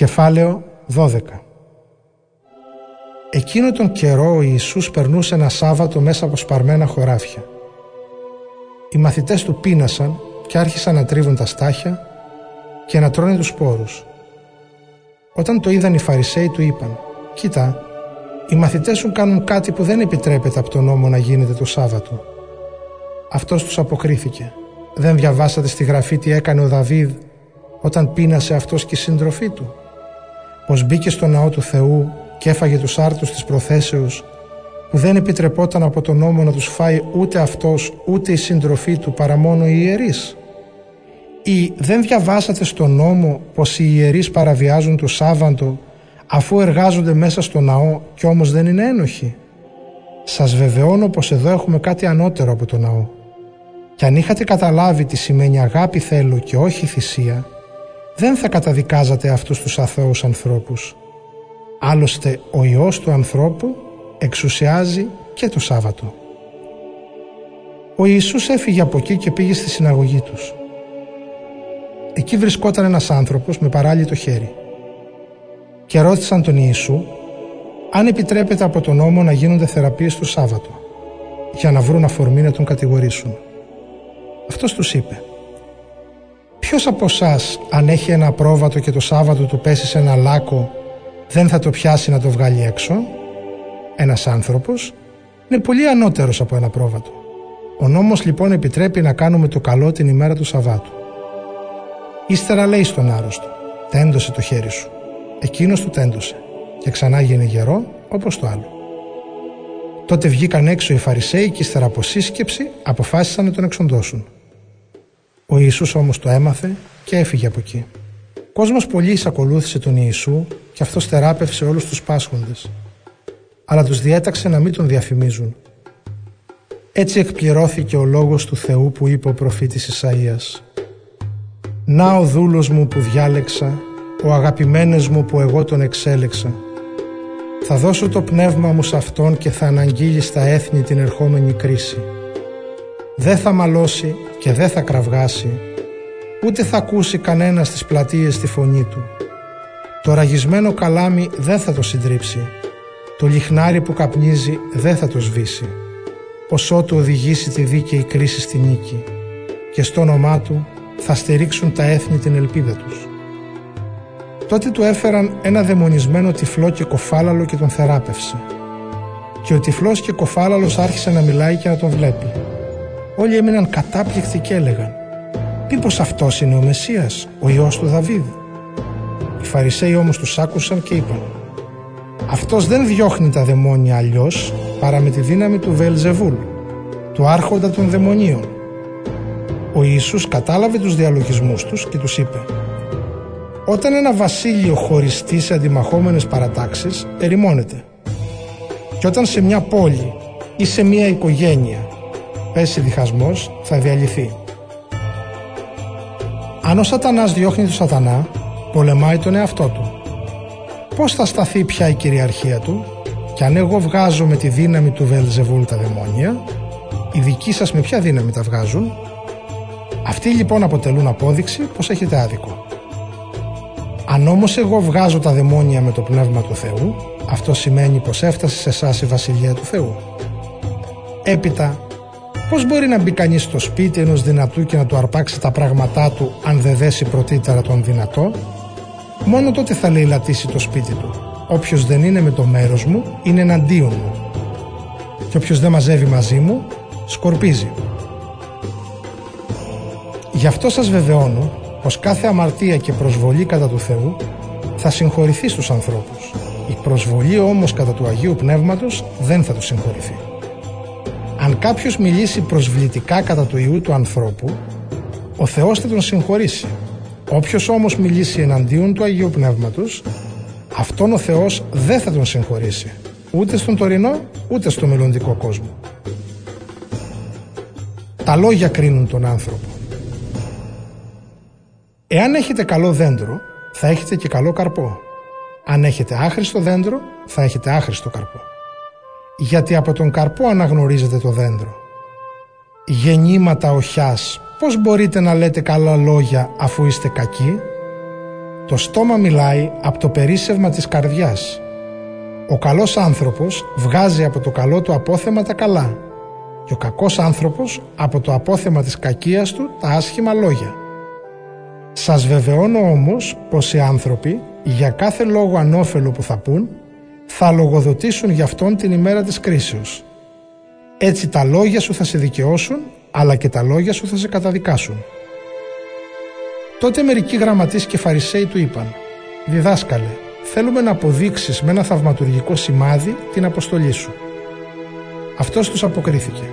Κεφάλαιο 12 Εκείνο τον καιρό ο Ιησούς περνούσε ένα Σάββατο μέσα από σπαρμένα χωράφια. Οι μαθητές του πείνασαν και άρχισαν να τρίβουν τα στάχια και να τρώνε τους σπόρους. Όταν το είδαν οι Φαρισαίοι του είπαν «Κοίτα, οι μαθητές σου κάνουν κάτι που δεν επιτρέπεται από τον νόμο να γίνεται το Σάββατο». Αυτός τους αποκρίθηκε «Δεν διαβάσατε στη γραφή τι έκανε ο Δαβίδ όταν πείνασε αυτός και η συντροφή του» πως μπήκε στο ναό του Θεού και έφαγε τους άρτους της προθέσεως που δεν επιτρεπόταν από τον νόμο να τους φάει ούτε αυτός ούτε η συντροφή του παρά μόνο οι ιερείς. Ή δεν διαβάσατε στον νόμο πως οι ιερείς παραβιάζουν το Σάββαντο αφού εργάζονται μέσα στο ναό και όμως δεν είναι ένοχοι; Σας βεβαιώνω πως εδώ έχουμε κάτι ανώτερο από το ναό. Και αν είχατε καταλάβει τι σημαίνει αγάπη θέλω και όχι θυσία, δεν θα καταδικάζατε αυτούς τους αθώους ανθρώπους. Άλλωστε ο Υιός του ανθρώπου εξουσιάζει και το Σάββατο. Ο Ιησούς έφυγε από εκεί και πήγε στη συναγωγή τους. Εκεί βρισκόταν ένας άνθρωπος με παράλυτο χέρι και ρώτησαν τον Ιησού αν επιτρέπεται από τον νόμο να γίνονται θεραπείες το Σάββατο για να βρουν αφορμή να τον κατηγορήσουν. Αυτός τους είπε Ποιος από εσάς αν έχει ένα πρόβατο και το Σάββατο του πέσει σε ένα λάκκο δεν θα το πιάσει να το βγάλει έξω; Ένας άνθρωπος είναι πολύ ανώτερος από ένα πρόβατο. Ο νόμος λοιπόν επιτρέπει να κάνουμε το καλό την ημέρα του Σαββάτου. Ύστερα λέει στον άρρωστο «Τέντωσε το χέρι σου». Εκείνος του τέντωσε και ξανά γίνει γερό όπως το άλλο. Τότε βγήκαν έξω οι Φαρισαίοι και ύστερα από σύσκεψη αποφάσισαν να τον εξοντώσουν. Ο Ιησούς όμως το έμαθε και έφυγε από εκεί. Ο κόσμος πολύ ακολούθησε τον Ιησού και αυτός θεράπευσε όλους τους πάσχοντες. Αλλά τους διέταξε να μην τον διαφημίζουν. Έτσι εκπληρώθηκε ο λόγος του Θεού που είπε ο προφήτης Ισαΐας. «Να ο δούλος μου που διάλεξα, ο αγαπημένος μου που εγώ τον εξέλεξα. Θα δώσω το πνεύμα μου σε αυτόν και θα αναγγείλει στα έθνη την ερχόμενη κρίση. Δεν θα μαλώσει και δεν θα κραυγάσει, ούτε θα ακούσει κανένας στις πλατείες τη φωνή του. Το ραγισμένο καλάμι δεν θα το συντρίψει, το λιχνάρι που καπνίζει δεν θα το σβήσει, ποσό του οδηγήσει τη δίκαιη κρίση στη νίκη και στο όνομά του θα στηρίξουν τα έθνη την ελπίδα τους. Τότε του έφεραν ένα δαιμονισμένο τυφλό και κοφάλαλο και τον θεράπευσε. Και ο τυφλός και κοφάλαλος άρχισε να μιλάει και να τον βλέπει. Όλοι έμειναν κατάπληκτοι και έλεγαν «Μήπως αυτός είναι ο Μεσσίας, ο Υιός του Δαβίδ». Οι Φαρισαίοι όμως τους άκουσαν και είπαν «Αυτός δεν διώχνει τα δαιμόνια αλλιώς παρά με τη δύναμη του Βελζεβούλ, του άρχοντα των δαιμονίων». Ο Ιησούς κατάλαβε τους διαλογισμούς τους και τους είπε «Όταν ένα βασίλειο χωριστεί σε αντιμαχόμενες παρατάξεις, ερημώνεται. Και όταν σε μια πόλη ή σε μια οικογένεια πέσει διχασμός, θα διαλυθεί. Αν ο σατανάς διώχνει τον σατανά, πολεμάει τον εαυτό του. Πώς θα σταθεί πια η κυριαρχία του; Και αν εγώ βγάζω με τη δύναμη του Βελζεβούλ τα δαιμόνια, οι δικοί σας με ποια δύναμη τα βγάζουν; Αυτοί λοιπόν αποτελούν απόδειξη πως έχετε άδικο. Αν όμως εγώ βγάζω τα δαιμόνια με το Πνεύμα του Θεού, αυτό σημαίνει πως έφτασε σε εσάς η Βασιλεία του Θεού. Έπειτα Πώς μπορεί να μπει κανείς στο σπίτι ενός δυνατού και να του αρπάξει τα πράγματά του, αν δεν δέσει πρωτήτερα τον δυνατό, μόνο τότε θα λαιλατήσει το σπίτι του. Όποιος δεν είναι με το μέρος μου, είναι εναντίον μου. Και όποιος δεν μαζεύει μαζί μου, σκορπίζει. Γι' αυτό σας βεβαιώνω πως κάθε αμαρτία και προσβολή κατά του Θεού θα συγχωρηθεί στους ανθρώπους. Η προσβολή όμως κατά του Αγίου Πνεύματος δεν θα του συγχωρηθεί. Αν κάποιος μιλήσει προσβλητικά κατά του Ιού του ανθρώπου, ο Θεός θα τον συγχωρήσει. Όποιος όμως μιλήσει εναντίον του Αγίου Πνεύματος, αυτόν ο Θεός δεν θα τον συγχωρήσει. Ούτε στον τωρινό, ούτε στο μελλοντικό κόσμο. Τα λόγια κρίνουν τον άνθρωπο. Εάν έχετε καλό δέντρο, θα έχετε και καλό καρπό. Αν έχετε άχρηστο δέντρο, θα έχετε άχρηστο καρπό γιατί από τον καρπό αναγνωρίζετε το δέντρο. Γεννήματα οχιάς, πώς μπορείτε να λέτε καλά λόγια αφού είστε κακοί; Το στόμα μιλάει από το περίσσευμα της καρδιάς. Ο καλός άνθρωπος βγάζει από το καλό του απόθεμα τα καλά και ο κακός άνθρωπος από το απόθεμα της κακίας του τα άσχημα λόγια. Σας βεβαιώνω όμως πως οι άνθρωποι για κάθε λόγο ανώφελο που θα πούν θα λογοδοτήσουν για αυτόν την ημέρα της κρίσεως. Έτσι τα λόγια σου θα σε δικαιώσουν αλλά και τα λόγια σου θα σε καταδικάσουν. Τότε μερικοί γραμματείς και φαρισαίοι του είπαν «Διδάσκαλε, θέλουμε να αποδείξεις με ένα θαυματουργικό σημάδι την αποστολή σου». Αυτός τους αποκρίθηκε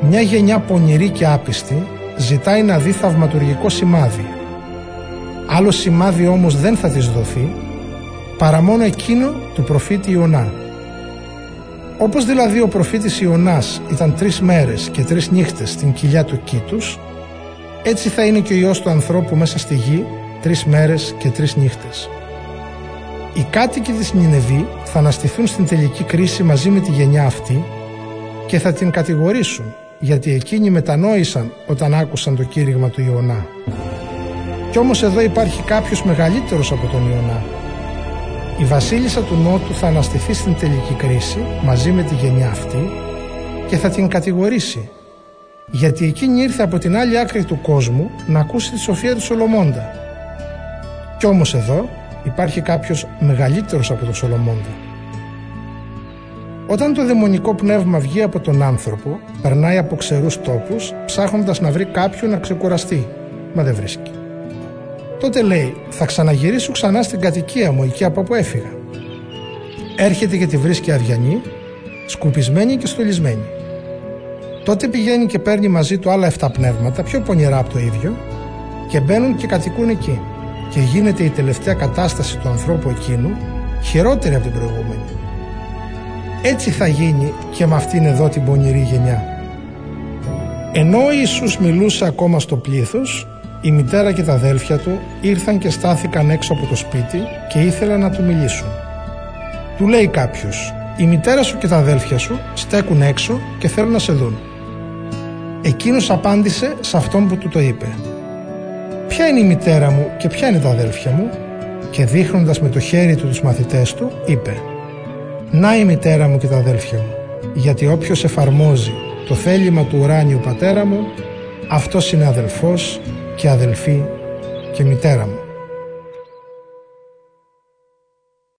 «Μια γενιά πονηρή και άπιστη ζητάει να δει θαυματουργικό σημάδι. Άλλο σημάδι όμως δεν θα της δοθεί παρά μόνο εκείνο του προφήτη Ιωνά. Όπως δηλαδή ο προφήτης Ιωνάς ήταν τρεις μέρες και τρεις νύχτες στην κοιλιά του κήτους, έτσι θα είναι και ο Υιός του ανθρώπου μέσα στη γη τρεις μέρες και τρεις νύχτες. Οι κάτοικοι της Νινεβή θα αναστηθούν στην τελική κρίση μαζί με τη γενιά αυτή και θα την κατηγορήσουν γιατί εκείνοι μετανόησαν όταν άκουσαν το κήρυγμα του Ιωνά. Κι όμως εδώ υπάρχει κάποιος μεγαλύτερος από τον Ιωνά. Η βασίλισσα του Νότου θα αναστηθεί στην τελική κρίση μαζί με τη γενιά αυτή και θα την κατηγορήσει γιατί εκείνη ήρθε από την άλλη άκρη του κόσμου να ακούσει τη σοφία του Σολομώντα. Κι όμως εδώ υπάρχει κάποιος μεγαλύτερος από τον Σολομώντα. Όταν το δαιμονικό πνεύμα βγει από τον άνθρωπο, περνάει από ξερούς τόπους, ψάχνοντας να βρει κάποιον να ξεκουραστεί. Μα δεν βρίσκει. Τότε λέει: Θα ξαναγυρίσω ξανά στην κατοικία μου, εκεί από όπου έφυγα. Έρχεται και τη βρίσκει αδιανή, σκουπισμένη και στολισμένη. Τότε πηγαίνει και παίρνει μαζί του άλλα 7 πνεύματα, πιο πονηρά από το ίδιο, και μπαίνουν και κατοικούν εκεί. Και γίνεται η τελευταία κατάσταση του ανθρώπου εκείνου χειρότερη από την προηγούμενη. Έτσι θα γίνει και με αυτήν εδώ την πονηρή γενιά. Ενώ ο Ιησούς μιλούσε ακόμα στο πλήθος, η μητέρα και τα αδέλφια του ήρθαν και στάθηκαν έξω από το σπίτι και ήθελαν να του μιλήσουν. Του λέει κάποιος, η μητέρα σου και τα αδέλφια σου στέκουν έξω και θέλουν να σε δουν. Εκείνος απάντησε σε αυτόν που του το είπε. Ποια είναι η μητέρα μου και ποια είναι τα αδέλφια μου; Και δείχνοντας με το χέρι του τους μαθητές του είπε «Να η μητέρα μου και τα αδέλφια μου, γιατί όποιος εφαρμόζει το θέλημα του ουράνιου πατέρα μου, αυτός είναι αδελφός και αδελφή και μητέρα μου».